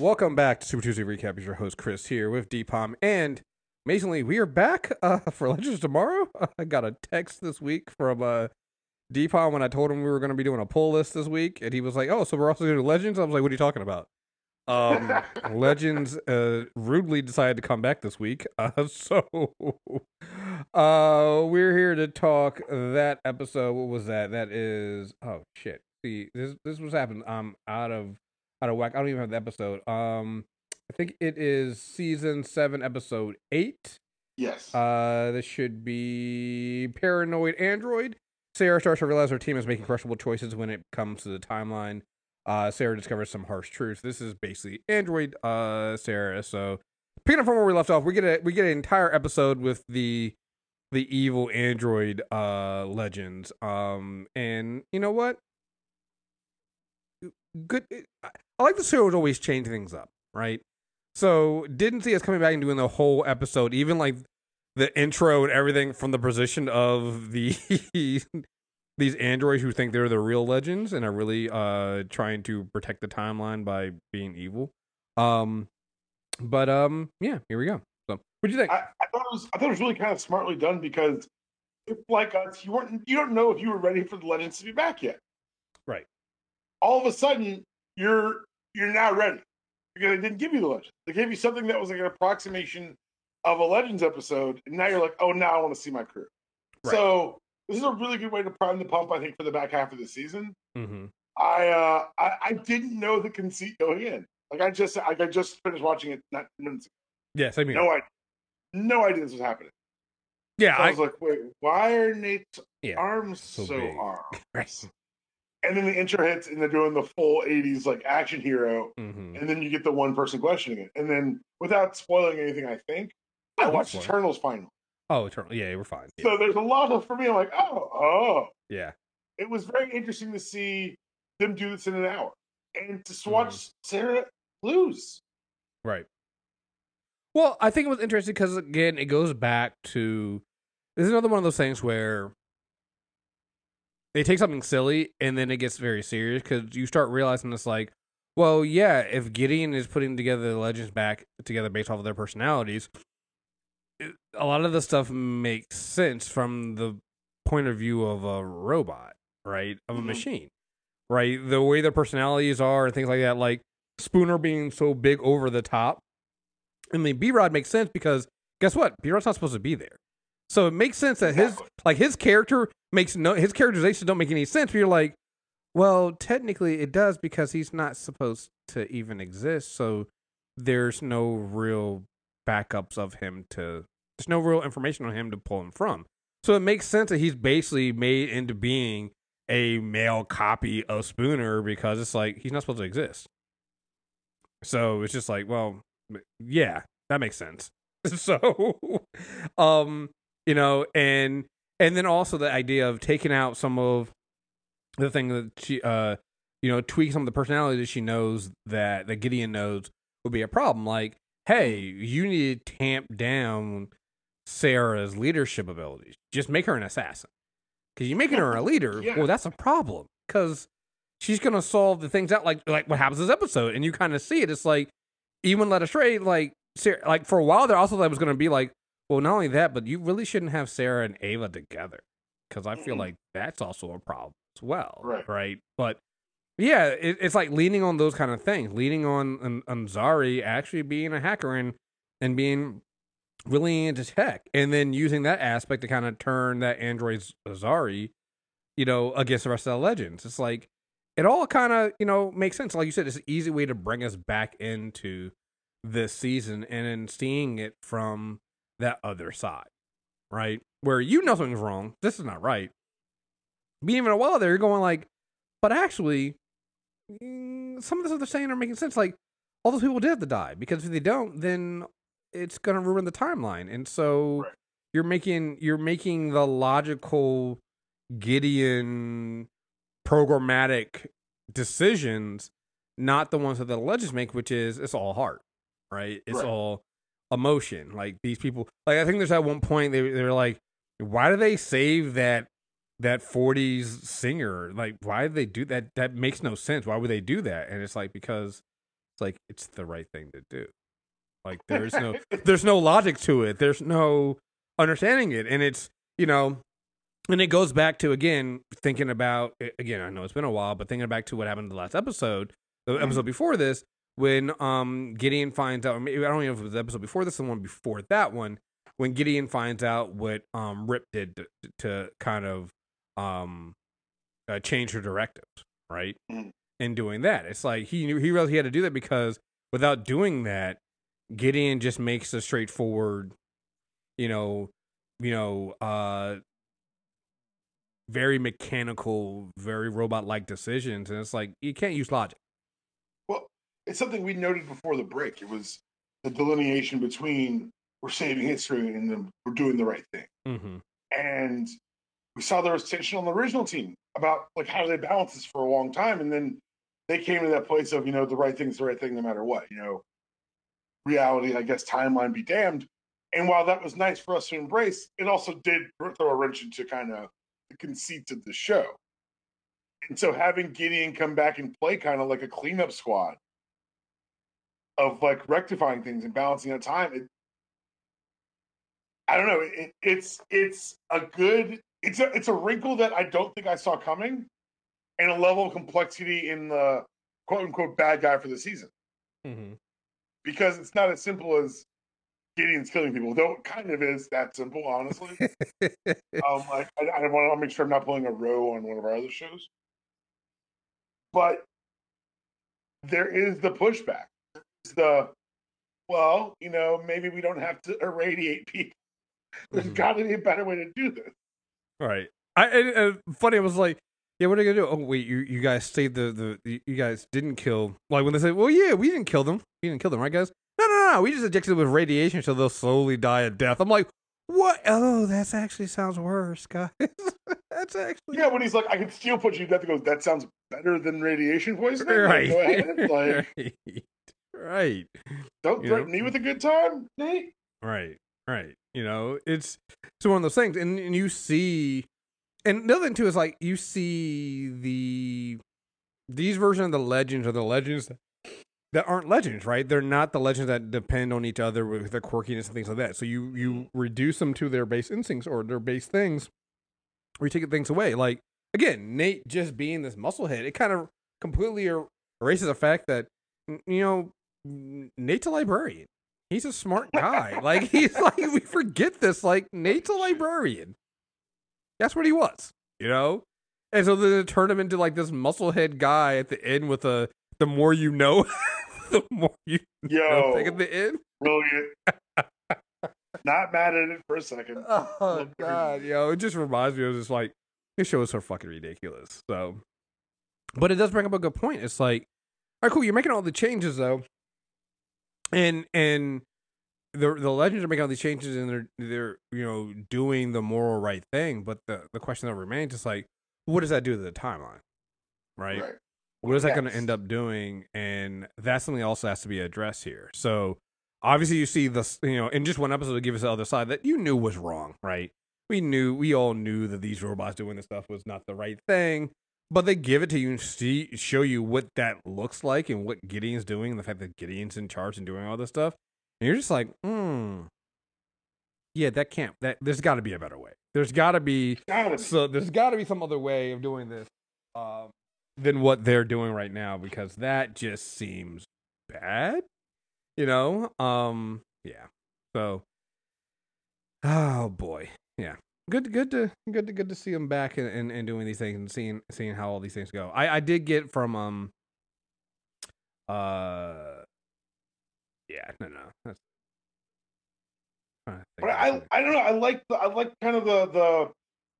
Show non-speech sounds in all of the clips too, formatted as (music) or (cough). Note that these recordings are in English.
Welcome back to Super Tuesday Recap. Is your host Chris here with Deepom, and amazingly, we are back uh, (laughs) for Legends tomorrow. (laughs) I got a text this week from uh, Deepom when I told him we were going to be doing a pull list this week, and he was like, "Oh, so we're also going to do Legends?" I was like, "What are you talking about?" Um, (laughs) Legends uh, rudely decided to come back this week, uh, so uh, we're here to talk that episode. What was that? That is oh shit. See, this this was happening. Um, out of out of whack. I don't even have the episode. Um, I think it is season seven, episode eight. Yes. Uh, this should be Paranoid Android. Sara starts to realize her team is making questionable choices when it comes to the timeline. Uh, Sara discovers some harsh truths. This is basically Android uh, Sara. So picking up from where we left off, we get a we get an entire episode with the the evil Android uh, legends. Um, and you know what? Good. I like the show always change things up, right? So didn't see us coming back and doing the whole episode, even like the intro and everything from the position of the (laughs) these androids who think they're the real legends and are really uh trying to protect the timeline by being evil. Um but um yeah, here we go. So what do you think? I, I, thought it was I thought it was really kind of smartly done because if like us, you weren't you don't know if you were ready for the legends to be back yet. Right. All of a sudden you're you're now ready. Because they didn't give you the legend. They gave you something that was like an approximation of a Legends episode, and now you're like, oh, now I want to see my crew. Right. So this is a really good way to prime the pump, I think, for the back half of the season. Mm-hmm. I, uh, I I didn't know the conceit going in. Like I just like I just finished watching it not minutes ago. Yeah, same here. No idea. No idea this was happening. Yeah, so I, I, was like, wait, why are Nate's yeah, arms so, so (laughs) arms? And then the intro hits and they're doing the full 80s like action hero. Mm-hmm. and then you get the one person questioning it. And then without spoiling anything i think i watched eternals final oh eternal yeah we're fine. Yeah. so there's a lot of for me i'm like oh oh. Yeah. It was very interesting to see them do this in an hour. And to watch mm-hmm. sara lose. Right. Well i think it was interesting because again it goes back to this is another one of those things where they take something silly and then it gets very serious because you start realizing it's like, well, yeah, if Gideon is putting together the legends back together based off of their personalities, it, a lot of the stuff makes sense from the point of view of a robot, right? Of a mm-hmm. machine, right? The way their personalities are and things like that. Like Spooner being so big over the top. I mean, Behrad makes sense because guess what? Behrad's not supposed to be there. So it makes sense that his like his character makes no his characterization don't make any sense. But you're like, well, technically it does because he's not supposed to even exist. So there's no real backups of him to there's no real information on him to pull him from. So it makes sense that he's basically made into being a male copy of Spooner because it's like he's not supposed to exist. So it's just like, well, yeah, that makes sense. (laughs) so um you know, and and then also the idea of taking out some of the thing that she, uh, you know, tweak some of the personality that she knows that that Gideon knows would be a problem. Like, hey, you need to tamp down Sara's leadership abilities. Just make her an assassin. Because you're making her a leader, (laughs) yeah. well, that's a problem. Because she's gonna solve the things out like like what happens this episode, and you kind of see it. It's like even led astray. Like, Sara, like for a while there, also that was gonna be like well, not only that, but you really shouldn't have Sara and Ava together because I feel like that's also a problem as well, right? Right, but yeah, it, it's like leaning on those kind of things, leaning on, on on Zari actually being a hacker and and being really into tech, and then using that aspect to kind of turn that android Zari, you know, against the rest of the legends. It's like it all kind of you know makes sense. Like you said, it's an easy way to bring us back into this season, and then seeing it from that other side, right? Where you know something's wrong. This is not right. Being even a while there, you're going like, but actually, mm, some of the stuff they're saying are making sense. Like, all those people did have to die because if they don't, then it's gonna ruin the timeline. And so right. you're making you're making the logical Gideon programmatic decisions, not the ones that the legends make, which is it's all heart, right? It's right. all emotion. Like these people, like I think there's at one point they they're like, why do they save that that 40s singer? Like why did they do that? That makes no sense. Why would they do that? And it's like because It's like it's the right thing to do. Like there's no (laughs) there's no logic to it. There's no understanding it, and it's you know, and it goes back to again thinking about again. I know it's been a while, but thinking back to what happened in the last episode, the Mhm. episode before this, when um Gideon finds out. Maybe, I don't even know if it was the episode before this, the one before that one, when Gideon finds out what um Rip did to, to kind of um uh, change her directives, right? Mhm. In doing that, it's like he knew he realized he had to do that because without doing that, Gideon just makes a straightforward, you know, you know, uh, very mechanical, very robot-like decisions, and it's like you can't use logic. It's something we noted before the break. It was the delineation between we're saving history and then we're doing the right thing. Mm-hmm. And we saw there was tension on the original team about like how do they balance this for a long time, and then they came to that place of you know the right thing's the right thing no matter what. You know, reality, I guess, timeline be damned. And while that was nice for us to embrace, it also did throw a wrench into kind of the conceit of the show. And so having Gideon come back and play kind of like a cleanup squad of like rectifying things and balancing out time, it, I don't know. It, it's it's a good it's a it's a wrinkle that I don't think I saw coming, and a level of complexity in the quote unquote bad guy for the season Mm-hmm. because it's not as simple as Gideon's killing people, though it kind of is that simple, honestly. (laughs) um, like I, I want to make sure I'm not pulling a row on one of our other shows, but there is the pushback. The well, you know, maybe we don't have to (laughs) irradiate people. There's Mhm. got to be a better way to do this. Right. I and, and funny. I was like, yeah, what are you gonna do? Oh wait, you you guys saved the the you- guys didn't kill. Like when they say, well, yeah, we didn't kill them. We didn't kill them, right, guys? No, no, no. We just injected them with radiation so they'll slowly die a death. I'm like, what? Oh, that's actually sounds worse, guys. (laughs) that's actually Yeah, when he's like, I can still put you to death, he goes, that sounds better than radiation poisoning. (laughs) Right. Like, right. Don't You threaten know? me with a good time, Nate. Right, right. You know, it's it's one of those things, and, and you see, and the other thing too is like you see the these versions of the legends are the legends that aren't legends, right? They're not the legends that depend on each other with their quirkiness and things like that. So you you reduce them to their base instincts or their base things, or you take things away. Like again, Nate just being this musclehead, it kind of completely er- erases the fact that you know Nate's a librarian. He's a smart (laughs) guy. like he's like we forget this. Like Nate's a librarian. That's what he was, you know. And so then it turned him into like this musclehead guy at the end with a the more you know, (laughs) the more you know Yo, thing at the end. brilliant. (laughs) Not mad at it for a second. Oh god, yo, it just reminds me of just like this show is so fucking ridiculous. So, but it does bring up a good point. It's like, all right, cool, you're making all the changes though, and and the the legends are making all these changes and they're they're you know doing the moral right thing. But the the question that remains is like, what does that do to the timeline, right? Right. what is that going to end up doing and that's something that also has to be addressed here so obviously you see this you know in just one episode to give us the other side that you knew was wrong right we knew we all knew that these robots doing this stuff was not the right thing but they give it to you and see show you what that looks like and what gideon's doing and the fact that gideon's in charge and doing all this stuff and you're just like hmm yeah that can't that there's got to be a better way there's got to be be. so there's got to be some other way of doing this um, than what they're doing right now because that just seems bad. You know? Um yeah. So oh boy. Yeah. Good good to good to good to see him back and, and, and doing these things and seeing seeing how all these things go. I, I did get from um uh yeah, no no. That's think But I. I don't know. I like the, I like kind of the the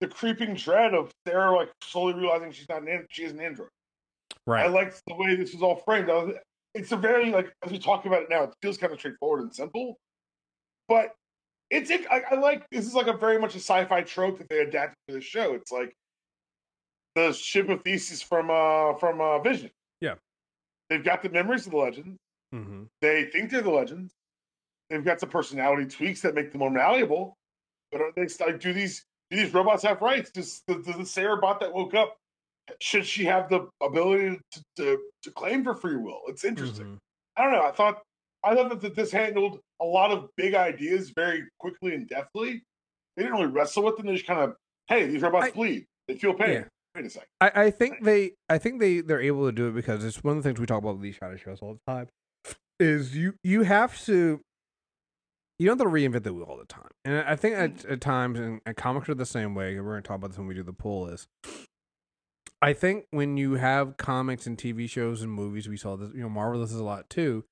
the creeping dread of Sara like slowly realizing she's not an an- she is an android. right. I like the way this is all framed. Was, it's a very like as we talk about it now, it feels kind of straightforward and simple, but it's it, I, I like this is like a very much a sci-fi trope that they adapted to the show. It's like the ship of Theseus from uh from uh Vision. Yeah. they've got the memories of the legends. mm-hmm. They think they're the legends. They've got some personality tweaks that make them more malleable. But are they like do these do these robots have rights? Does the, does the Sara bot that woke up should she have the ability to, to, to claim for free will? It's interesting. Mm-hmm. I don't know. I thought I thought that this handled a lot of big ideas very quickly and deftly. They didn't really wrestle with them. They just kind of, hey, these robots I- bleed. They feel pain. Yeah. Wait a second. I, I think they I think they they're able to do it because it's one of the things we talk about with these kind of shows all the time is you you have to you don't have to reinvent the wheel all the time and I think at, mm. at times and, and comics are the same way we're going to talk about this when we do the poll is I think when you have comics and TV shows and movies we saw this you know Marvel this is a lot too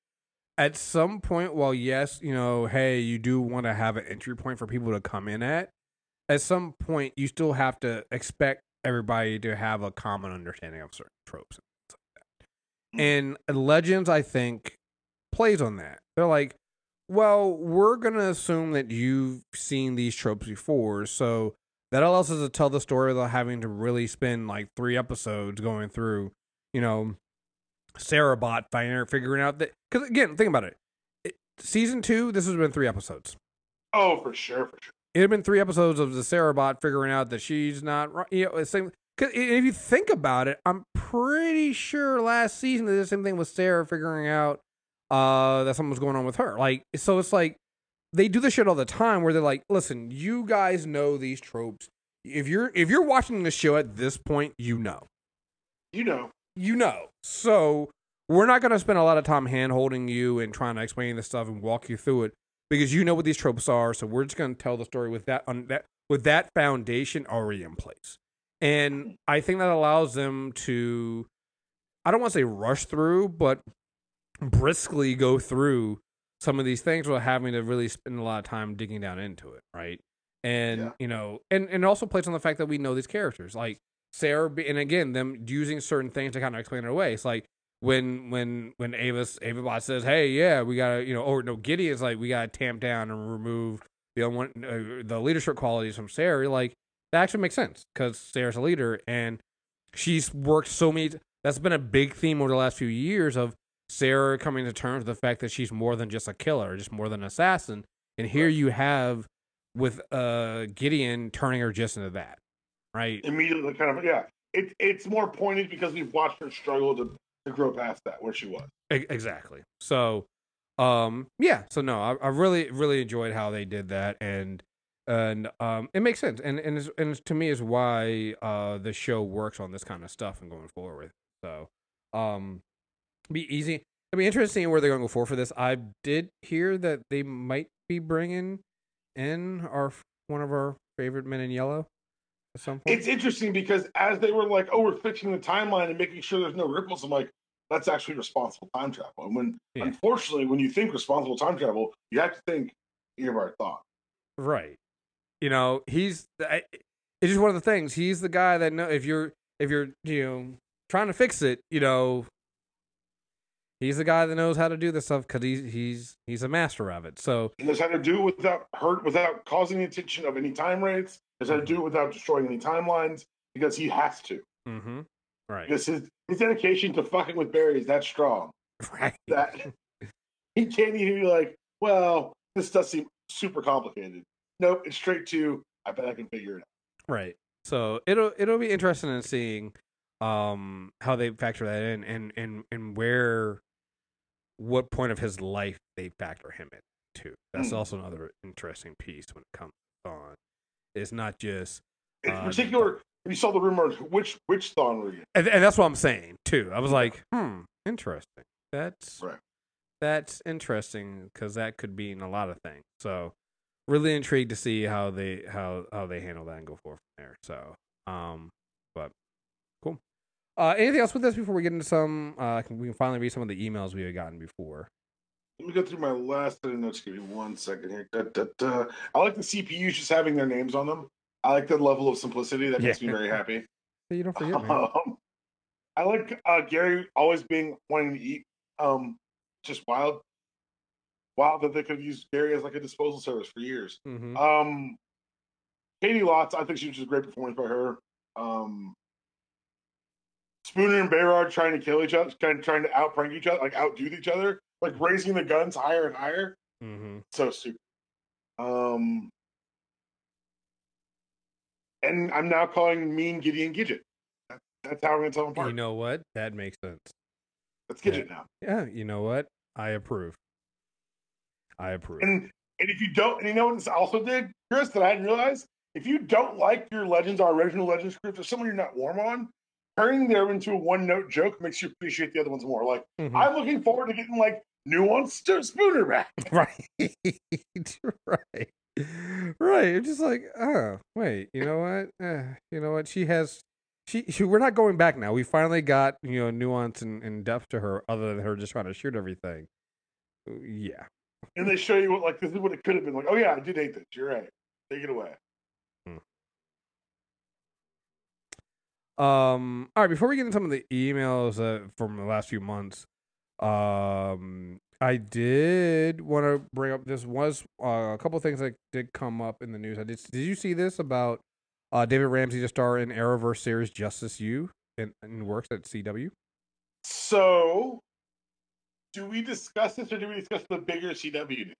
at some point while yes you know hey you do want to have an entry point for people to come in at at some point you still have to expect everybody to have a common understanding of certain tropes and things like that. Mm. And Legends, I think, plays on that. They're like, well, we're gonna assume that you've seen these tropes before, so that allows us to tell the story without having to really spend like three episodes going through, you know, Sarabot finding figuring out that. Because again, think about it. it. Season two, this has been three episodes Oh, for sure, for sure. it had been three episodes of the Sara bot figuring out that she's not right. You know, the same. Cause if you think about it, I'm pretty sure last season they did the same thing with Sara figuring out uh, that something was going on with her. Like, so it's like they do this shit all the time where they're like, "Listen, you guys know these tropes. If you're if you're watching the show at this point, you know, You know, you know. So we're not going to spend a lot of time hand holding you and trying to explain this stuff and walk you through it because you know what these tropes are. So we're just going to tell the story with that on that with that foundation already in place. And I think that allows them to, I don't want to say rush through, but briskly go through some of these things without having to really spend a lot of time digging down into it, right? And Yeah. you know, and and it also plays on the fact that we know these characters, like Sara, be- and again, them using certain things to kind of explain it away. It's like when when when Ava's Ava Bot says, "Hey, yeah, we gotta," you know, or no, Gideon's like, "We gotta tamp down and remove the unwan- uh, the leadership qualities from Sara." Like that actually makes sense because Sara's a leader and she's worked so many. That's been a big theme over the last few years of Sara coming to terms with the fact that she's more than just a killer, just more than an assassin. And here you have with uh Gideon turning her just into that, right? immediately kind of yeah. It, it's more pointed because we've watched her struggle to, to grow past that where she was. Exactly. So, um, yeah. So no, I, I really, really enjoyed how they did that, and and um, it makes sense, and and it's, and it's, to me is why uh the show works on this kind of stuff and going forward. So, um, be easy. It'll be interesting where they're going to go for for this. I did hear that they might be bringing in our one of our favorite men in yellow at some point. It's interesting because as they were like, "Oh, we're fixing the timeline and making sure there's no ripples," I'm like, "That's actually responsible time travel." And when, Yeah. unfortunately, when you think responsible time travel, you have to think Eobard Thawne. Right. You know, he's I, it's just one of the things. He's the guy that know if you're if you're you know trying to fix it, you know, he's the guy that knows how to do this stuff because he's he's he's a master of it. So He knows how to do it without hurt, without causing the attention of any time rates. Knows how to do it without destroying any timelines because he has to. Mm-hmm. right, Because his his dedication to fucking with Barry is that strong (laughs) right, that (laughs) he can't even be like, "Well, this does seem super complicated." Nope, it's straight to, "I bet I can figure it out." right. So it'll it'll be interesting in seeing um how they factor that in and and and where what point of his life they factor him in too. That's Mm. also another interesting piece when it comes on. It's not just In Uh, particular, if you saw the rumor, which which Thawne were you? and, and that's what I'm saying too. I was like, hmm, interesting. That's Right. that's interesting because that could mean a lot of things. So, really intrigued to see how they how how they handle that and go forward from there. So, um, but cool. Uh, anything else with this before we get into some? Uh, can, we can finally read some of the emails we had gotten before. Let me go through my last set of notes. Give me one second here. Da, da, da. I like the CPUs just having their names on them. I like the level of simplicity. That makes Yeah. me very (laughs) happy. You don't forget. Um, I like uh, Gary always being wanting to eat. Um, just wild, wild that they could use Gary as like a disposal service for years. hmm Um, Caity Lotz, I think she was just a great performance by her. Um, Spooner and Behrad trying to kill each other, kind of trying to outprank each other, like outdo each other, like raising the guns higher and higher. hmm So stupid. Um, and I'm now calling Mean Gideon Gidget. That, that's how we're gonna tell them apart. You know what? That makes sense. That's Gidget now. Yeah, you know what? I approve. I approve. And and if you don't, and you know what this also did, Chris, that I didn't realize, if you don't like your Legends, our original Legends scripts, or someone you're not warm on, turning them into a one note joke makes you appreciate the other ones more. Like Mhm. I'm looking forward to getting like nuanced Spooner back. (laughs) right, right, right. It's just like, oh, wait. You know what? Eh, you know what? She has. She, she. We're not going back now. We finally got you know nuance and, and depth to her, other than her just trying to shoot everything. Yeah. And they show you what like this is what it could have been. Like, oh yeah, I did hate this. You're right. Take it away. Um. All right. Before we get into some of the emails uh, from the last few months, um, I did want to bring up. This was uh, a couple of things that did come up in the news. I did. Did you see this about uh, David Ramsey to star in Arrowverse series Justice U and, and works at CW? So do we discuss this or do we discuss the bigger CW news?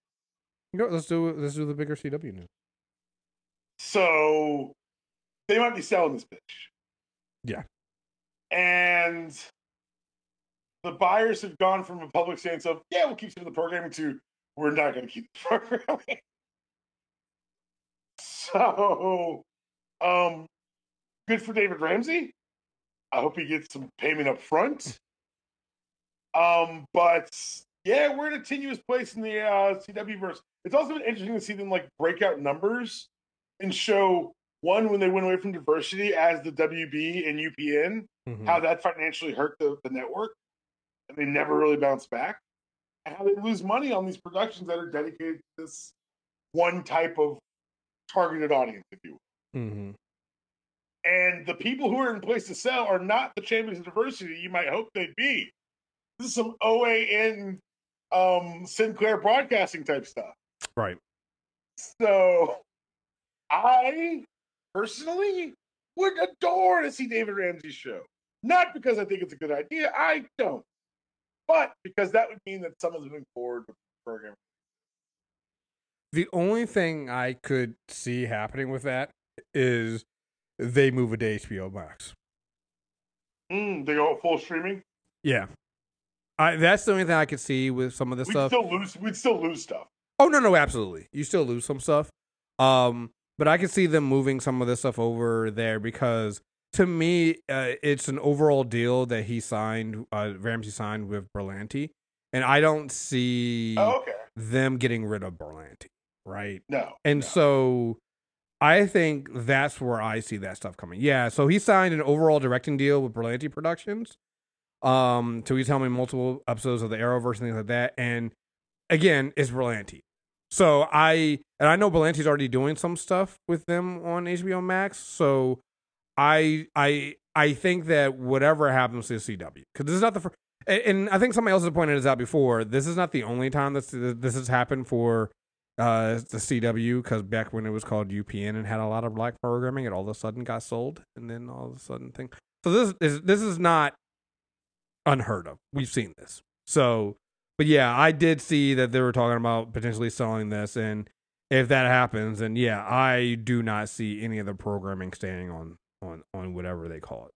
No, let's do let's do the bigger CW news. So they might be selling this bitch. Yeah. And the buyers have gone from a public stance of, yeah, we'll keep some of the programming to we're not going to keep the (laughs) programming. So, um, good for David Ramsey. I hope he gets some payment up front. Um, but yeah, we're in a tenuous place in the uh, CW verse. It's also been interesting to see them like break out numbers and show one when they went away from diversity as the WB and UPN, Mhm. how that financially hurt the, the network, and they never really bounce back, and how they lose money on these productions that are dedicated to this one type of targeted audience, if you will. Mhm. And the people who are in place to sell are not the champions of diversity you might hope they'd be. This is some OAN um, Sinclair broadcasting type stuff. Right. So I personally would adore to see David Ramsey's show. Not because I think it's a good idea, I don't. But because that would mean that someone's moving forward with the program. The only thing I could see happening with that is they move it to HBO Max. Mm, they go full streaming. Yeah. I that's the only thing I could see with some of this We'd stuff. still lose. We'd still lose stuff. Oh no, no, absolutely. You still lose some stuff. Um, but I could see them moving some of this stuff over there because to me, uh, it's an overall deal that he signed, uh, Ramsey signed with Berlanti, and I don't see Oh, okay. them getting rid of Berlanti, right? No. And no. so I think that's where I see that stuff coming. Yeah, so he signed an overall directing deal with Berlanti Productions. Um, so he's helming multiple episodes of the Arrowverse and things like that. And again, it's Berlanti. So I and I know Berlanti's already doing some stuff with them on HBO Max. So I I I think that whatever happens to CW, because this is not the first. And, I think somebody else has pointed this out before. This is not the only time that this has happened for uh, the CW because back when it was called UPN and had a lot of black programming, it all of a sudden got sold, and then all of a sudden thing. So this is this is not unheard of. We've seen this. So, but yeah, I did see that they were talking about potentially selling this, and if that happens, then yeah, I do not see any of the programming staying on on on whatever they call it.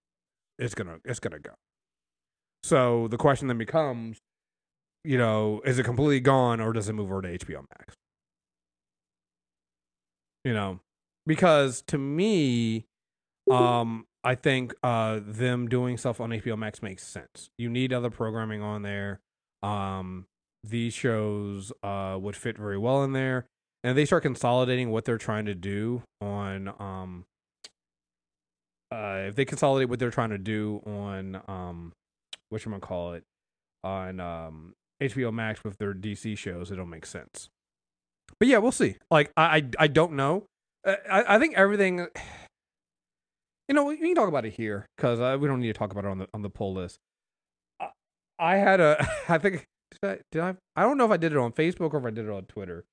It's gonna it's gonna go. So the question then becomes, you know, is it completely gone or does it move over to HBO Max? you know because to me um i think uh them doing stuff on hbo max makes sense you need other programming on there um these shows uh would fit very well in there and they start consolidating what they're trying to do on um uh if they consolidate what they're trying to do on um what you call it on um hbo max with their dc shows it'll make sense but yeah, we'll see. Like I, I, I don't know. Uh, I, I think everything. (sighs) You know, we can talk about it here because uh, we don't need to talk about it on the on the poll list. I, I had a, (laughs) I think did I, did I? I don't know if I did it on Facebook or if I did it on Twitter,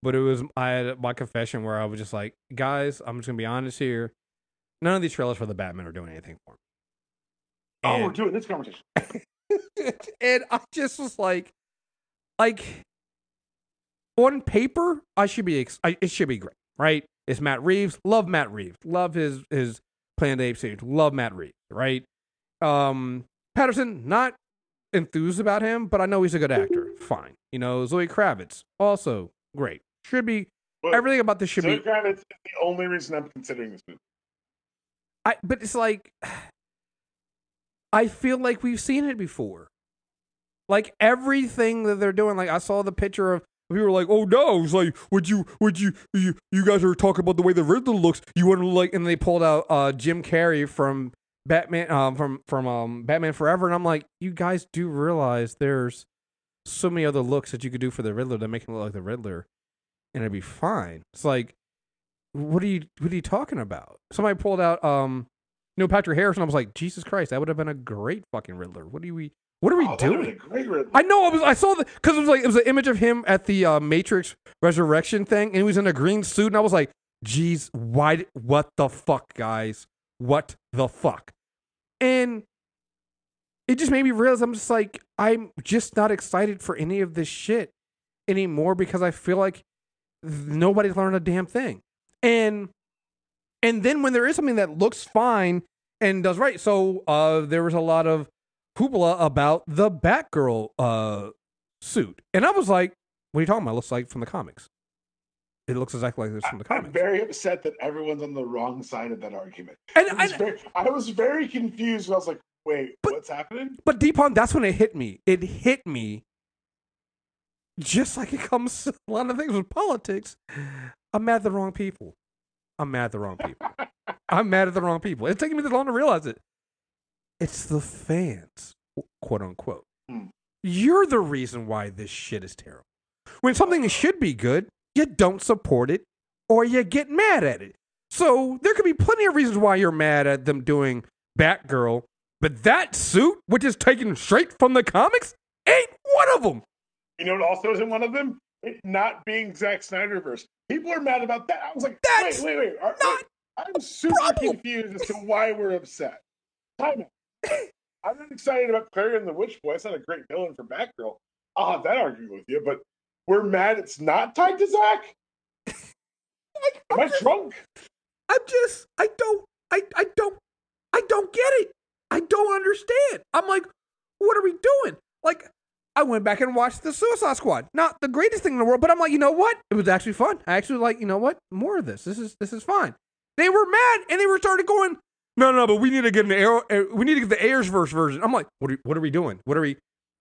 but it was I had my confession where I was just like, guys, I'm just gonna be honest here. None of these trailers for the Batman are doing anything for me. Oh, we're doing this conversation. (laughs) and I just was like, like on paper, I should be, ex- I, it should be great, right? It's Matt Reeves. Love Matt Reeves. Love his his Planet Ape series. Love Matt Reeves, right? Um, Pattinson, not enthused about him, but I know he's a good actor. fine. You know, Zoe Kravitz, also great. Should be everything about this should Zoe be. Kravitz is the only reason I'm considering this movie. I but it's like (sighs) I feel like we've seen it before. Like everything that they're doing, like I saw the picture of people were like, "Oh no!" It's like, "Would you? Would you? You, you guys are talking about the way the Riddler looks. You want to like?" And they pulled out uh, Jim Carrey from Batman, um, from from um, Batman Forever, and I'm like, "You guys do realize there's so many other looks that you could do for the Riddler that make him look like the Riddler, and it'd be fine." It's like, what are you? What are you talking about? Somebody pulled out um you know, Patrick Harrison. I was like, Jesus Christ, that would have been a great fucking Riddler. What are we? What are we Oh, doing? great Riddler. I know. I was. I saw the because it was like it was an image of him at the uh, Matrix Resurrection thing, and he was in a green suit, and I was like, "Geez, why? What the fuck, guys? What the fuck?" And it just made me realize I'm just like I'm just not excited for any of this shit anymore because I feel like nobody's learned a damn thing. And and then when there is something that looks fine and does right, so uh, there was a lot of hoopla about the Batgirl uh, suit, and I was like, "What are you talking about? It looks like from the comics. It looks exactly like this from the comics." I'm very upset that everyone's on the wrong side of that argument. And I was I, very, I was very confused. I was like, wait, But- what's happening? but Deepon, that's when it hit me. It hit me just like it comes to (laughs) a lot of things with politics. I'm mad at the wrong people. I'm mad at the wrong people. I'm mad at the wrong people. It's taking me this long to realize it. It's the fans, quote unquote. Hmm. You're the reason why this shit is terrible. When something should be good, you don't support it or you get mad at it. So there could be plenty of reasons why you're mad at them doing Batgirl, but that suit, which is taken straight from the comics, ain't one of them. You know what also isn't one of them? It not being Zack Snyderverse. People are mad about that. I was like, That's wait, wait, wait. Are- wait. I'm super problem. confused as to why we're upset. Time. (laughs) I'm not excited about Klarion the Witch Boy. It's not a great villain for Batgirl. I'll have that argument with you, but we're mad it's not tied to Zack. Like, Am I'm I just- drunk? I'm just, I don't, I, I don't, I don't get it. I don't understand. I'm like, what are we doing? Like, I went back and watched the Suicide Squad. Not the greatest thing in the world, but I'm like, you know what? It was actually fun. I actually like, you know what? More of this. This is this is fine. They were mad and they were started going, no, no, but we need to get an uh, We need to get the Ayer's verse version. I'm like, what are, what are we doing? What are we?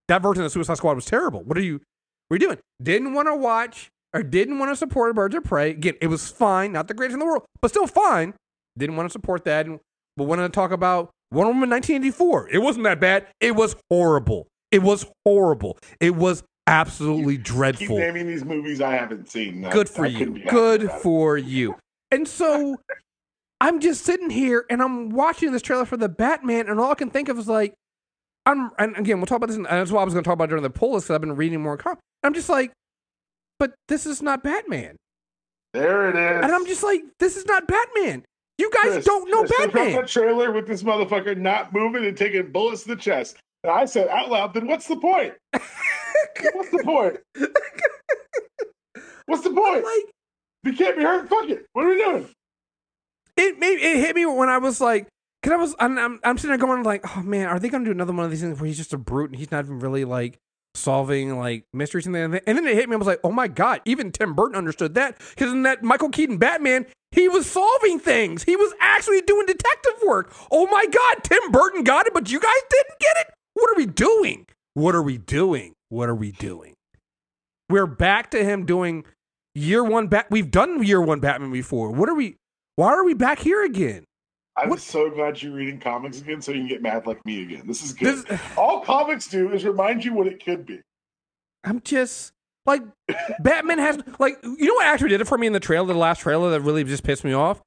That version of Suicide Squad was terrible. What are you? What are you doing? Didn't want to watch or didn't want to support Birds of Prey. Again, it was fine, not the greatest in the world, but still fine. Didn't want to support that, and, but wanted to talk about Wonder Woman 1984. It wasn't that bad. It was horrible. It was horrible. It was absolutely Keep dreadful. naming these movies I haven't seen. I- Good for I you. Good it. for you. And so (laughs) I'm just sitting here and I'm watching this trailer for the Batman, and all I can think of is like, I'm, and again, we'll talk about this, and that's what I was going to talk about during the poll list because I've been reading more. Com- I'm just like, but this is not Batman. There it is. And I'm just like, this is not Batman. You guys Chris, don't know Chris, they Batman. Trailer with this motherfucker not moving and taking bullets to the chest. And I said out loud, then what's the point? what's the point? What's the point? like, you can't be hurt, fuck it. What are we doing? it made it hit me when I was like, because I was I'm, I'm I'm sitting there going like, oh man, are they gonna do another one of these things where he's just a brute and he's not even really like solving like mysteries and then and then it hit me. I was like, oh my god, even Tim Burton understood that because in that Michael Keaton Batman, he was solving things. He was actually doing detective work. Oh my god, Tim Burton got it, but you guys didn't get it. What are we doing? What are we doing? What are we doing? We're back to him doing year one bat. We've done year one Batman before. What are we? Why are we back here again? I'm What- so glad you're reading comics again so you can get mad like me again. This is good. This, All comics do is remind you what it could be. I'm just like Batman has like you know what actually did it for me in the trailer, the last trailer that really just pissed me off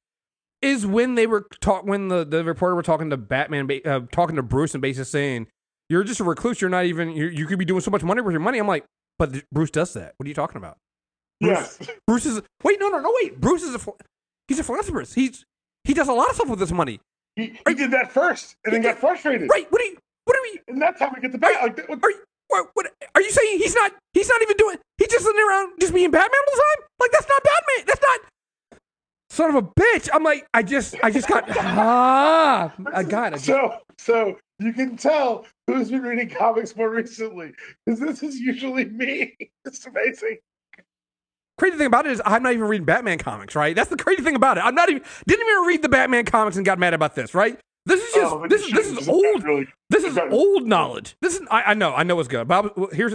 is when they were talk when the, the reporter were talking to Batman, uh, talking to Bruce and basically saying you're just a recluse. You're not even you you could be doing so much money with your money. I'm like, but th- Bruce does that. What are you talking about? Bruce, Yes. (laughs) Bruce is wait no no no wait. Bruce is a he's a philanthropist. He's he does a lot of stuff with his money. He, he did that first and then got frustrated. Right? What are you? What are we? And that's how we get the bat. Like, that- Are you, what, what, are you saying he's not? He's not even doing. He's just sitting around just being Batman all the time. Like that's not Batman. That's not. Son of a bitch! I'm like, I just, I just got ah, (laughs) (laughs) I got it. So, so you can tell who's been reading comics more recently because this is usually me. (laughs) It's amazing. Crazy thing about it is I'm not even reading Batman comics, right? That's the crazy thing about it. I'm not even didn't even read the Batman comics and got mad about this, right? This is just Oh, this you is this is old. Really, This is old knowledge. This is I, I know I know it's good, but was, here's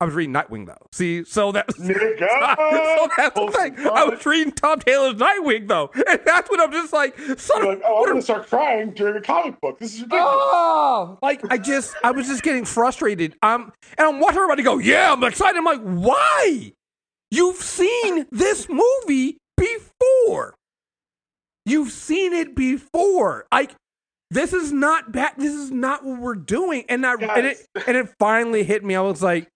I was reading Nightwing though. See, so that (laughs) Nigga, so that's the thing. I was reading Tom Taylor's Nightwing though, (laughs) and that's what I'm just like. Son like, oh, I'm gonna start crying during a comic book. This is ridiculous. oh, like I just I was just getting frustrated. Um, and I'm watching everybody go, yeah, I'm excited. I'm like, why? You've seen this movie before. You've seen it before. Like this is not bad. This is not what we're doing. And I and it (laughs) and it finally hit me. I was like,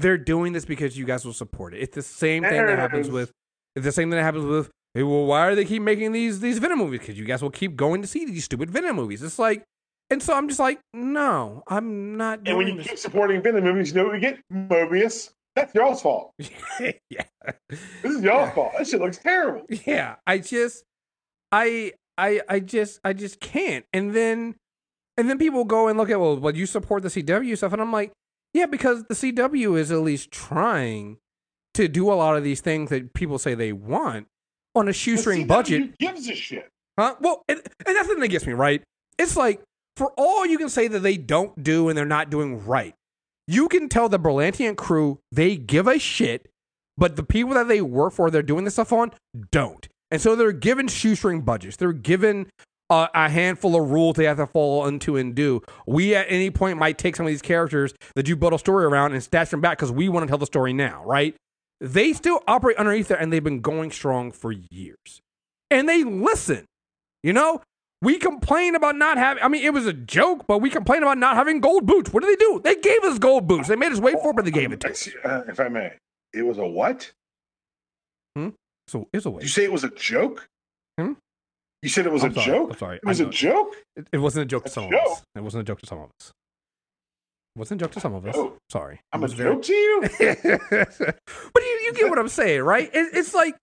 they're doing this because you guys will support it. It's the same thing that happens with. It's the same thing that happens with. Hey, well, why are they keep making these these Venom movies? Because you guys will keep going to see these stupid Venom movies. It's like, and so I'm just like, no, I'm not And when you this. keep supporting Venom movies, you know what we get? Morbius. That's y'all's fault. (laughs) yeah, This is y'all's fault. That shit looks terrible. yeah. I just, I, I, I just, I just can't. And then, and then people go and look at, well, but you support the CW stuff, and I'm like, yeah, because the CW is at least trying to do a lot of these things that people say they want on a shoestring budget. gives a shit. Huh? Well, and, and that's the thing that gets me, right? It's like, for all you can say that they don't do and they're not doing right, you can tell the Berlantian crew they give a shit, but the people that they work for, they're doing this stuff on, don't. And so they're given shoestring budgets. They're given uh, a handful of rules they have to follow into and do. We at any point might take some of these characters that you built a story around and stash them back because we want to tell the story now, right? They still operate underneath there and they've been going strong for years. And they listen. You know, we complain about not having. I mean, it was a joke, but we complain about not having gold boots. What did they do? They gave us gold boots. They made us wait for it, but they gave it to us. Uh, if I may, it was a what? Hmm? So it's a Did you say it was a joke? Hmm? You said it was I'm a sorry. joke? I'm sorry. It was a joke? It, it wasn't a joke to A some of us. It wasn't a joke to some of us. It wasn't a joke to some of us. Oh. Sorry. I'm a very- joke to you? (laughs) but you, you get what I'm saying, right? It, it's like,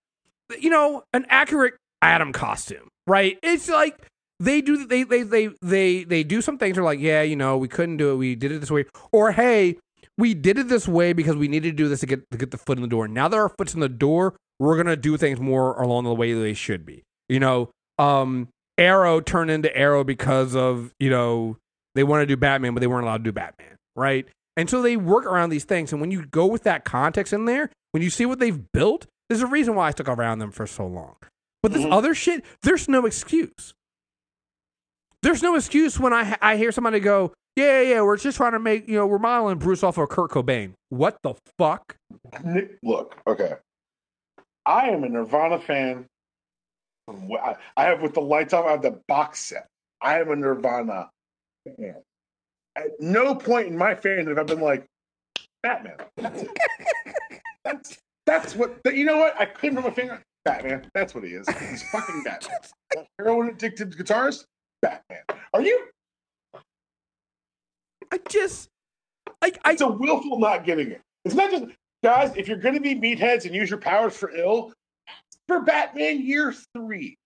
you know, an accurate Atom costume, right? It's like they do they they they they they do some things. They're like, yeah, you know, we couldn't do it. We did it this way, or hey, we did it this way because we needed to do this to get to get the foot in the door. Now that our foot's in the door, we're gonna do things more along the way they should be. You know, um, Arrow turned into Arrow because of you know they want to do Batman, but they weren't allowed to do Batman, right? And so they work around these things. And when you go with that context in there, when you see what they've built, there's a reason why I stuck around them for so long. But this Mhm. other shit, there's no excuse. There's no excuse when I I hear somebody go, yeah, yeah, yeah, we're just trying to make, you know, we're modeling Bruce off of Kurt Cobain. What the fuck? Look, okay. I am a Nirvana fan. I I have with the lights off. I have the box set. I am a Nirvana fan. At no point in my fandom have I been like Batman. That's (laughs) that's that's what. You know what? I couldn't put my finger. Batman. That's what he is. He's fucking (laughs) Batman. Heroin addicted guitarist. Batman. Are you? I just like I It's a willful not getting it. It's not just guys. If you're going to be meatheads and use your powers for ill, for Batman Year Three,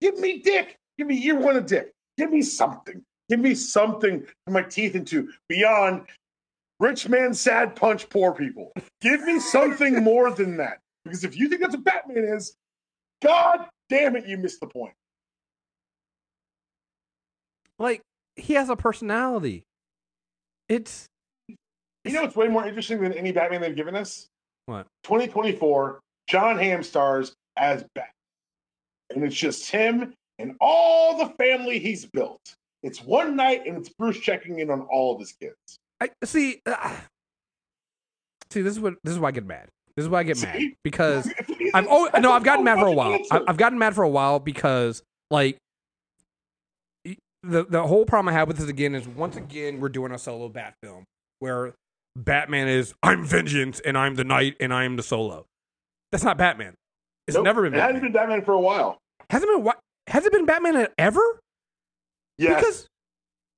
give me Dick. Give me Year One of Dick. Give me something. Give me something for my teeth into beyond rich man sad punch poor people. Give me something (laughs) more than that. Because if you think that's what Batman is, God damn it, you missed the point. like he has a personality. It's You know it's way more interesting than any Batman they've given us? What? 2024, Jon Hamm stars as Bat. And it's just him and all the family he's built. It's one night and it's Bruce checking in on all of his kids. I see. Uh, see, this is what this is why I get mad. This is why I get mad because I've oh no, I've gotten mad for a while. I've gotten mad for a while because like the the whole problem I have with this again is once again we're doing a solo Bat film where Batman is I'm vengeance and I'm the knight and I'm the solo. That's not Batman. It's Nope, never been It hasn't been Batman for a while. Hasn't been what? Has it been Batman ever? Yes. Because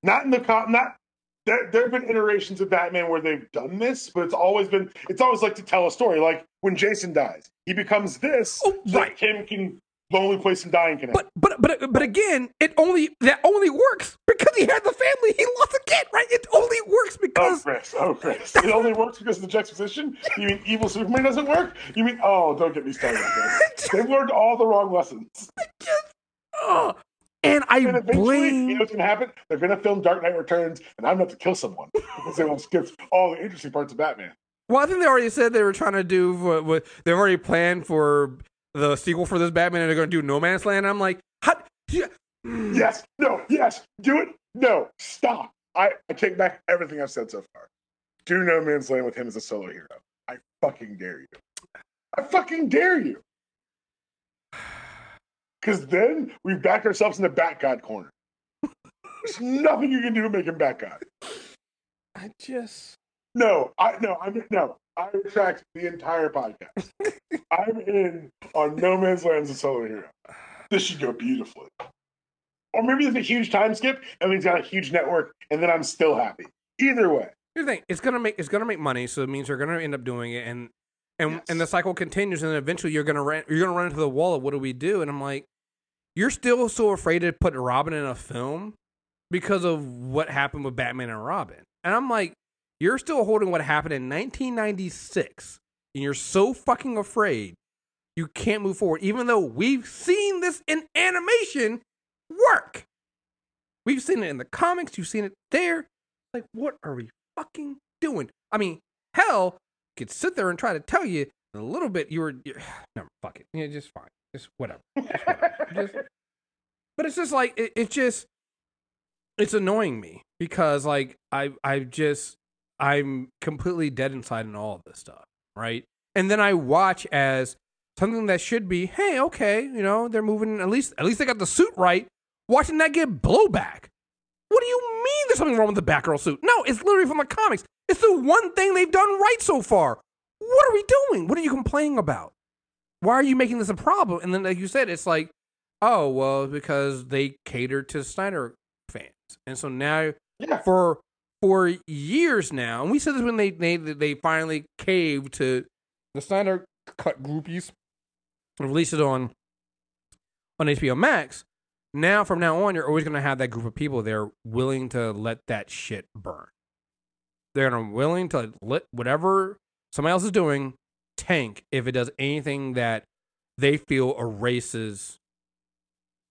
not in the com not there there have been iterations of Batman where they've done this, but it's always been it's always like to tell a story. Like when Jason dies, he becomes this Oh, so right. Kim can lonely place in dying can But but but but again, it only that only works because he had the family. He lost a kid, right? It only works because. Oh, Chris. Oh, Chris. It only works because of the juxtaposition? You mean evil Superman doesn't work? You mean, oh, don't get me started. (laughs) They've learned all the wrong lessons. (laughs) Ugh. Oh, and I And eventually, blame. you know what's going to happen? They're going to film Dark Knight Returns, and I'm going to kill someone because they will skip all the interesting parts of Batman. Well, I think they already said they were trying to do what, what they've already planned for the sequel for this Batman, and they're going to do No Man's Land. I'm like, how? Yeah. (sighs) Yes, no, yes, do it. No, stop. I, I take back everything I've said so far. Do No Man's Land with him as a solo hero. I fucking dare you. I fucking dare you. (sighs) Because then we back ourselves in the Bat God corner. There's nothing you can do to make him Bat God. (sighs) I just. No, I no, I'm no. I retract the entire podcast. I'm in on No Man's Land as a solo hero. This should go beautifully. Or maybe there's a huge time skip and he's got a huge network, and then I'm still happy. Either way. Here's the thing: it's gonna make it's gonna make money, so it means they're gonna end up doing it, and and Yes. and the cycle continues, and eventually you're gonna run you're gonna run into the wall of what do we do? And I'm like, you're still so afraid to put Robin in a film because of what happened with Batman and Robin, and I'm like, you're still holding what happened in 1996, and you're so fucking afraid you can't move forward, even though we've seen this in animation work. We've seen it in the comics. You've seen it there. Like, what are we fucking doing? I mean, hell, could sit there and try to tell you a little bit. You were, you're, (sighs) no, fuck it. Yeah, just fine. Just whatever. Just whatever. (laughs) Just- but it's just like it, it just it's annoying me because like I I just I'm completely dead inside in all of this stuff, right? And then I watch as something that should be, hey, okay, you know, they're moving at least at least they got the suit right. Watching that get blowback. What do you mean there's something wrong with the Batgirl suit? No, it's literally from the comics. It's the one thing they've done right so far. What are we doing? What are you complaining about? Why are you making this a problem? And then, like you said, it's like, oh, well, because they cater to Snyder fans. And so now, Yeah. for for years now, and we said this when they they, they finally caved to the Snyder cut groupies and released it on on HBO Max. Now, from now on, you're always going to have that group of people there willing to let that shit burn. They're willing to let whatever somebody else is doing tank if it does anything that they feel erases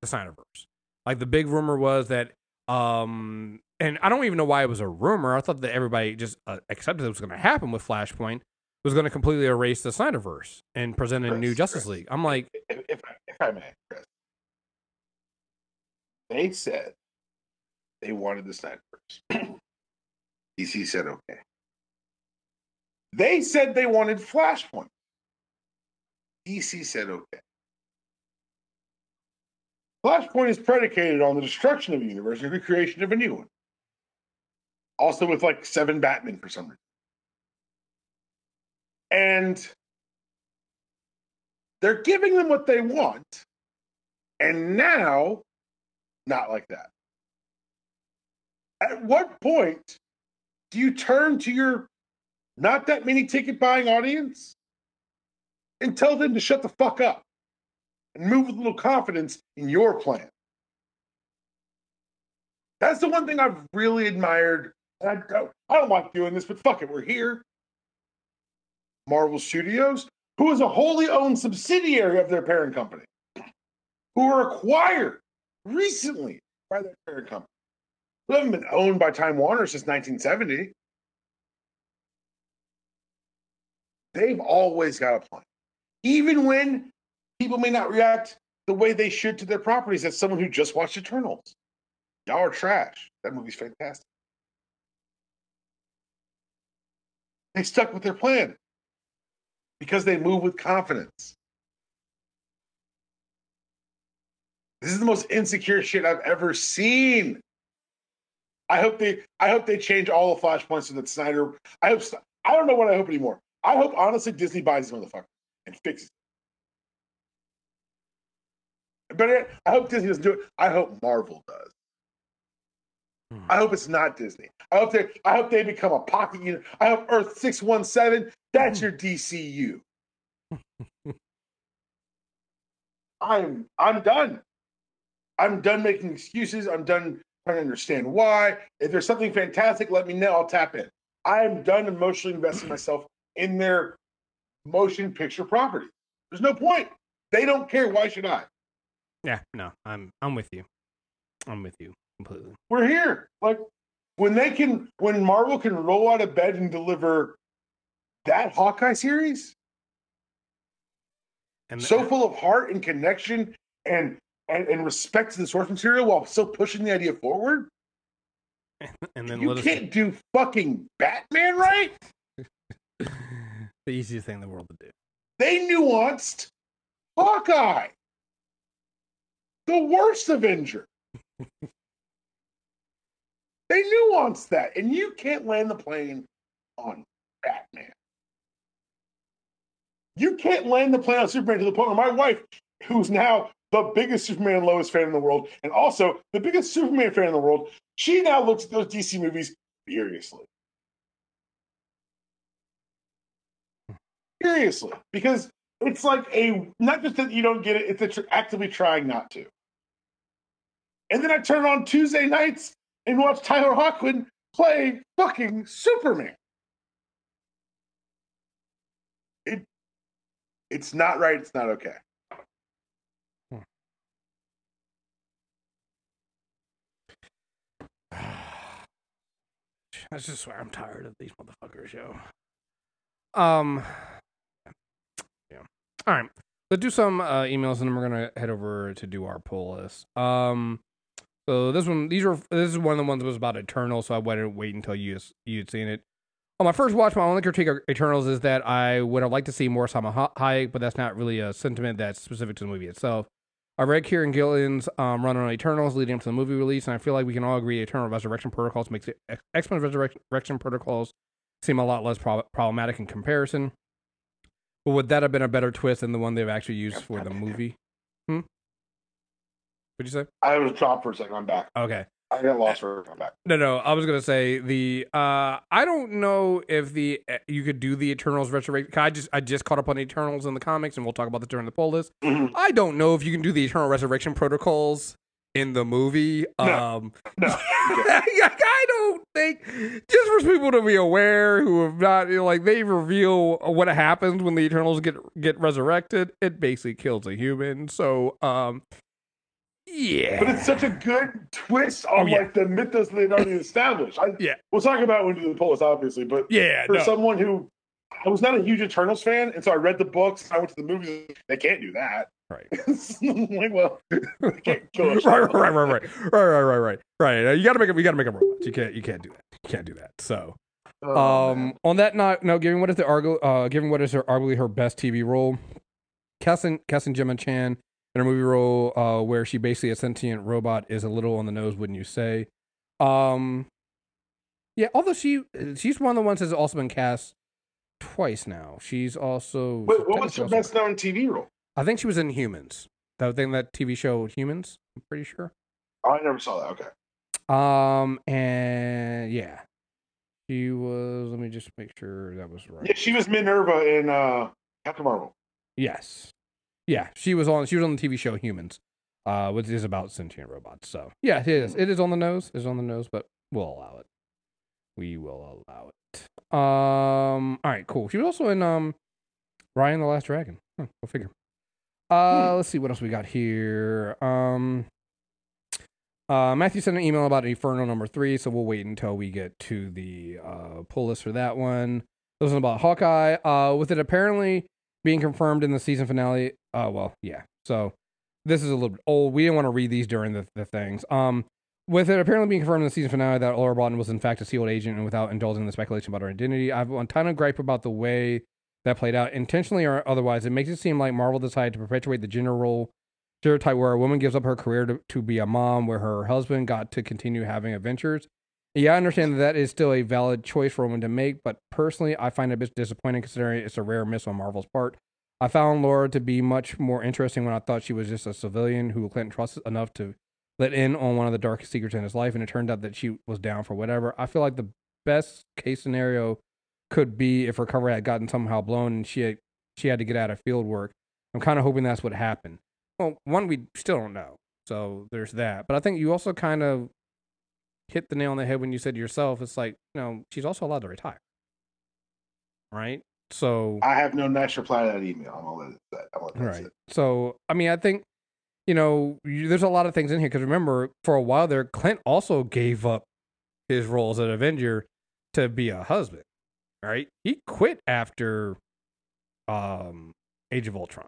the Snyderverse. Like the big rumor was that, um, and I don't even know why it was a rumor. I thought that everybody just uh, accepted it was going to happen with Flashpoint. Was going to completely erase the Snyderverse and present a Chris, new Justice Chris. League. I'm like, If, if, if I may, Chris. They said they wanted the Snyderverse. (clears throat) DC said okay. They said they wanted Flashpoint. DC said okay. Flashpoint is predicated on the destruction of the universe and the creation of a new one. Also with like seven Batman for some reason. And they're giving them what they want. And now, not like that. At what point do you turn to your not that many ticket buying audience and tell them to shut the fuck up and move with a little confidence in your plan? That's the one thing I've really admired. And I don't, I don't like doing this, but fuck it, we're here. Marvel Studios, who is a wholly owned subsidiary of their parent company, who were acquired recently by their parent company, who haven't been owned by Time Warner since 1970. They've always got a plan. Even when people may not react the way they should to their properties, as someone who just watched Eternals. Y'all are trash. That movie's fantastic. They stuck with their plan because they move with confidence. This is the most insecure shit I've ever seen. I hope they I hope they change all the flashpoints in the Snyder I hope I don't know what I hope anymore. I hope honestly Disney buys this motherfucker and fixes it. But I hope Disney doesn't do it. I hope Marvel does. Hmm. I hope it's not Disney. I hope they I hope they become a pocket unit. I hope Earth 617, that's your DCU. (laughs) I'm I'm done. I'm done making excuses. I'm done trying to understand why. If there's something fantastic, let me know. I'll tap in. I'm done emotionally investing (clears throat) myself in their motion picture property. There's no point. They don't care. Why should I? Yeah, no, I'm I'm with you. I'm with you completely. We're here. Like when they can, when Marvel can roll out of bed and deliver that Hawkeye series, And so full of heart and connection and and, and respect to the source material while still pushing the idea forward. and then You can't do fucking Batman right. (laughs) the easiest thing in the world to do. They nuanced Hawkeye, the worst Avenger. (laughs) they nuanced that, and you can't land the plane on Batman. You can't land the plane on Superman to the point where my wife, who's now the biggest Superman Lois fan in the world, and also the biggest Superman fan in the world, she now looks at those DC movies furiously. Seriously, because it's like a not just that you don't get it; it's that you're actively trying not to. And then I turn on Tuesday nights and watch Tyler Hoechlin play fucking Superman. It, it's not right. It's not okay. (sighs) I just swear I'm tired of these motherfuckers, yo. Um, yeah. All right, let's do some uh, emails, and then we're gonna head over to do our pull list. Um, so this one, these are this is one of the ones that was about Eternal, so I wanted to wait until you you had seen it. On my first watch, my only critique of Eternals is that I would have liked to see more Salma Hayek, but that's not really a sentiment that's specific to the movie itself. I read Kieron Gillen's um, run on Eternals leading up to the movie release, and I feel like we can all agree Eternal Resurrection Protocols makes X Men Resurrection Protocols seem a lot less pro- problematic in comparison. But would that have been a better twist than the one they've actually used for the movie? Hmm. What'd you say? I was dropped for a second. I'm back. Okay. I got lost for a second. I'm back. No, no. I was gonna say the. uh I don't know if the you could do the Eternals resurrection. I just I just caught up on Eternals in the comics, and we'll talk about this during the pull list. Mhm. I don't know if you can do the Eternal Resurrection protocols in the movie. No. Um, No, (laughs) I don't think just for people to be aware who have not you know, like they reveal what happens when the Eternals get get resurrected. It basically kills a human. So, um, yeah, But it's such a good twist on Oh, yeah. like the mythos they'd already (laughs) established. I, Yeah. We'll talk about it when we do the polls, obviously, but yeah. for No. someone who I was not a huge Eternals fan, and so I read the books, I went to the movies. They can't do that. Right. (laughs) Like, well, they can't kill us. (laughs) right, right, right, right, right, right, right, right, right, right. Uh, You gotta make them. You gotta make them robots. You can't. You can't do that. You can't do that. So, Oh, um, man. on that note, no, given what is the argu- uh, given what is her arguably her best TV role, casting casting Gemma Chan in her movie role, uh, where she basically a sentient robot, is a little on the nose, wouldn't you say? Um, yeah. Although she she's one of the ones that's also been cast twice now. She's also Wait, what was her also- best known TV role? I think she was in Humans. That thing, that TV show Humans. I'm pretty sure. Oh, I never saw that. Okay. Um, and yeah, she was. Let me just make sure that was right. Yeah, she was Minerva in uh, Captain Marvel. Yes, yeah, she was on. She was on the TV show Humans, uh, which is about sentient robots. So yeah, it is. It is on the nose. It is on the nose, but we'll allow it. We will allow it. Um. All right. Cool. She was also in um, Raya and the Last Dragon. Huh, go figure. Uh, let's see what else we got here. Um. Uh, Matthew sent an email about Inferno number three, so we'll wait until we get to the uh, pull list for that one. This one about Hawkeye. Uh, with it apparently being confirmed in the season finale. Uh, well, yeah. So this is a little bit old. We didn't want to read these during the, the things. Um, with it apparently being confirmed in the season finale that Laura Barton was in fact a shield agent, and without indulging in the speculation about her identity, I have a ton of gripe about the way that played out, intentionally or otherwise. It makes it seem like Marvel decided to perpetuate the gender role stereotype where a woman gives up her career to, to be a mom, where her husband got to continue having adventures. Yeah, I understand that that is still a valid choice for a woman to make, but personally, I find it a bit disappointing considering it's a rare miss on Marvel's part. I found Laura to be much more interesting when I thought she was just a civilian who Clinton trusts enough to let in on one of the darkest secrets in his life, and it turned out that she was down for whatever. I feel like the best case scenario could be if her cover had gotten somehow blown and she had, she had to get out of field work. I'm kind of hoping that's what happened. well, one we still don't know. So there's that. But I think you also kind of hit the nail on the head when you said yourself, it's like, you know, she's also allowed to retire. Right? So I have no nice reply to that email. I'm it set. I'm it. So I mean, I think you know, you, there's a lot of things in here because remember, for a while there, Clint also gave up his role as an Avenger to be a husband. Right? He quit after um Age of Ultron.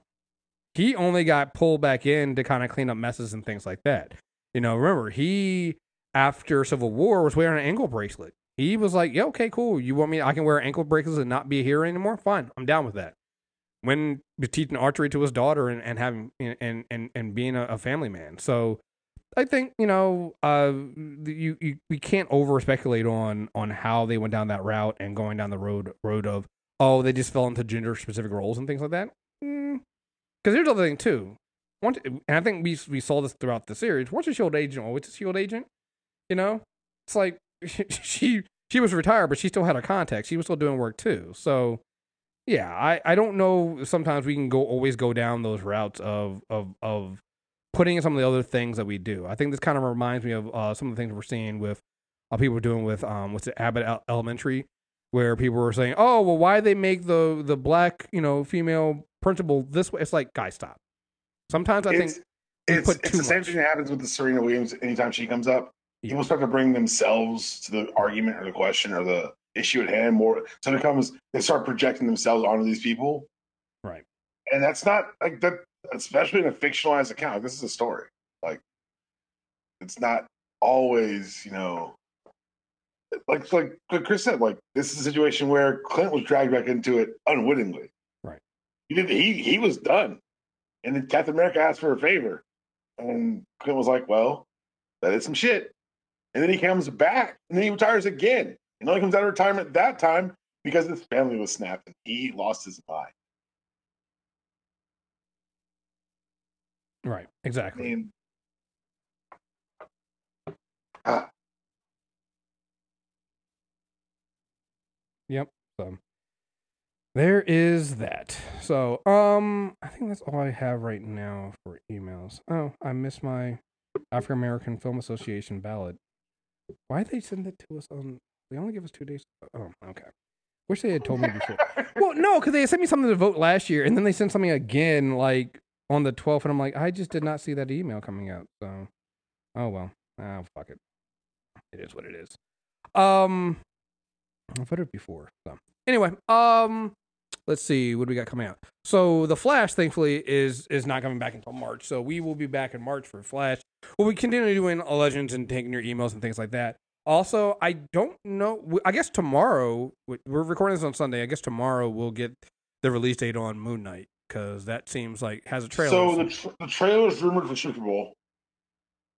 He only got pulled back in to kind of clean up messes and things like that. You know, remember he after Civil War was wearing an ankle bracelet. He was like, "Yeah, okay, cool. You want me? I can wear ankle bracelets and not be a hero anymore. Fine, I'm down with that." When teaching archery to his daughter and, and having and and and being a, a family man. So I think you know, uh, you, you we can't over speculate on on how they went down that route and going down the road road of oh they just fell into gender specific roles and things like that. Because here's the other thing too. Once, and I think we we saw this throughout the series. Once a shield agent, always a shield agent. You know, it's like (laughs) she she was retired, but she still had her contacts. She was still doing work too. So yeah, I, I don't know. Sometimes we can go always go down those routes of of of putting in some of the other things that we do. I think this kind of reminds me of uh, some of the things we're seeing with uh, people doing with um what's it Abbott El- Elementary, where people were saying, oh well, why they make the the black you know female principal this way? It's like guys, stop. Sometimes I It's, think it's, it's the same much. thing that happens with the Serena Williams anytime she comes up. People start to bring themselves to the argument or the question or the issue at hand more. So it becomes they start projecting themselves onto these people, right. and that's not like that. Especially in a fictionalized account, this is a story. Like it's not always, you know, like like like Chris said. Like this is a situation where Clint was dragged back into it unwittingly. Right. He did. He he was done, and then Captain America asked for a favor, and Clint was like, "Well, that is some shit." And then he comes back, and then he retires again. And only comes out of retirement that time because his family was snapped, and he lost his mind. Right. I Exactly. mean, uh, Yep. So there is that. So um I think that's all I have right now for emails. Oh, I missed my African American Film Association ballot. Why did they send it to us on they only give us two days? Oh, okay. Wish they had told me before. (laughs) well, no, because they sent me something to vote last year, and then they sent something again like on the twelfth, and I'm like, I just did not see that email coming out. So, oh well, oh fuck it, it is what it is. Um, I voted before. So anyway, um, let's see what do we got coming out. So the Flash, thankfully, is is not coming back until March. So we will be back in March for Flash. We'll be continuing doing Legends and taking your emails and things like that. Also, I don't know. I guess tomorrow we're recording this on Sunday. I guess tomorrow we'll get the release date on Moon Knight because that seems like has a trailer. so the tra- the trailer is rumored for Super Bowl.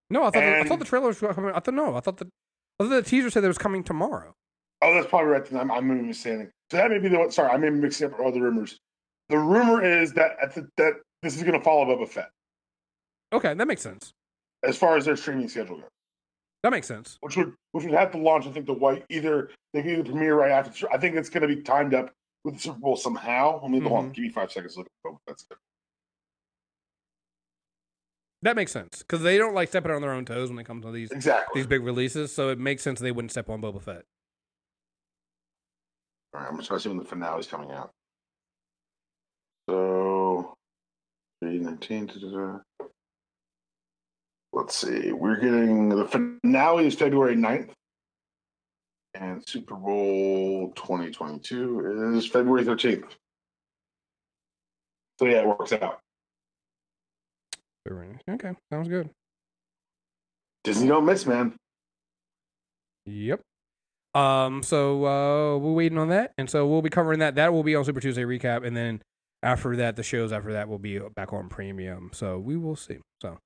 no, I thought the, I thought the trailer was coming. I thought no, I thought the I thought the teaser said it was coming tomorrow. Oh, that's probably right. Then I'm, I'm misunderstanding. So that may be the one. Sorry, I may be mixing up all the rumors. The rumor is that at the, that this is going to follow Boba Fett Okay, that makes sense. as far as their streaming schedule goes, That makes sense. which would which would have to launch. I think the white either they could either premiere right after. I think it's going to be timed up with the Super Bowl somehow. Let me hold on. Mhm. Give me five seconds. to Look, at Boba Fett's schedule. That makes sense because they don't like stepping on their own toes when it comes to these exactly. these big releases. So it makes sense they wouldn't step on Boba Fett. All right, I'm just to see when the finale is coming out. So, 319. Let's see. We're getting the finale is February 9th. And Super Bowl 2022 is February 13th. So, yeah, it works out. Okay, sounds good. Disney don't miss, man. Yep. Um. So uh, we're waiting on that, and so we'll be covering that. That will be on Super Tuesday recap, and then after that, the shows after that will be back on premium. So we will see. So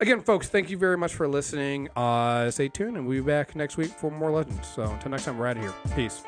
again, folks, thank you very much for listening. Uh, stay tuned, and we'll be back next week for more legends. So until next time, we're out of here. Peace.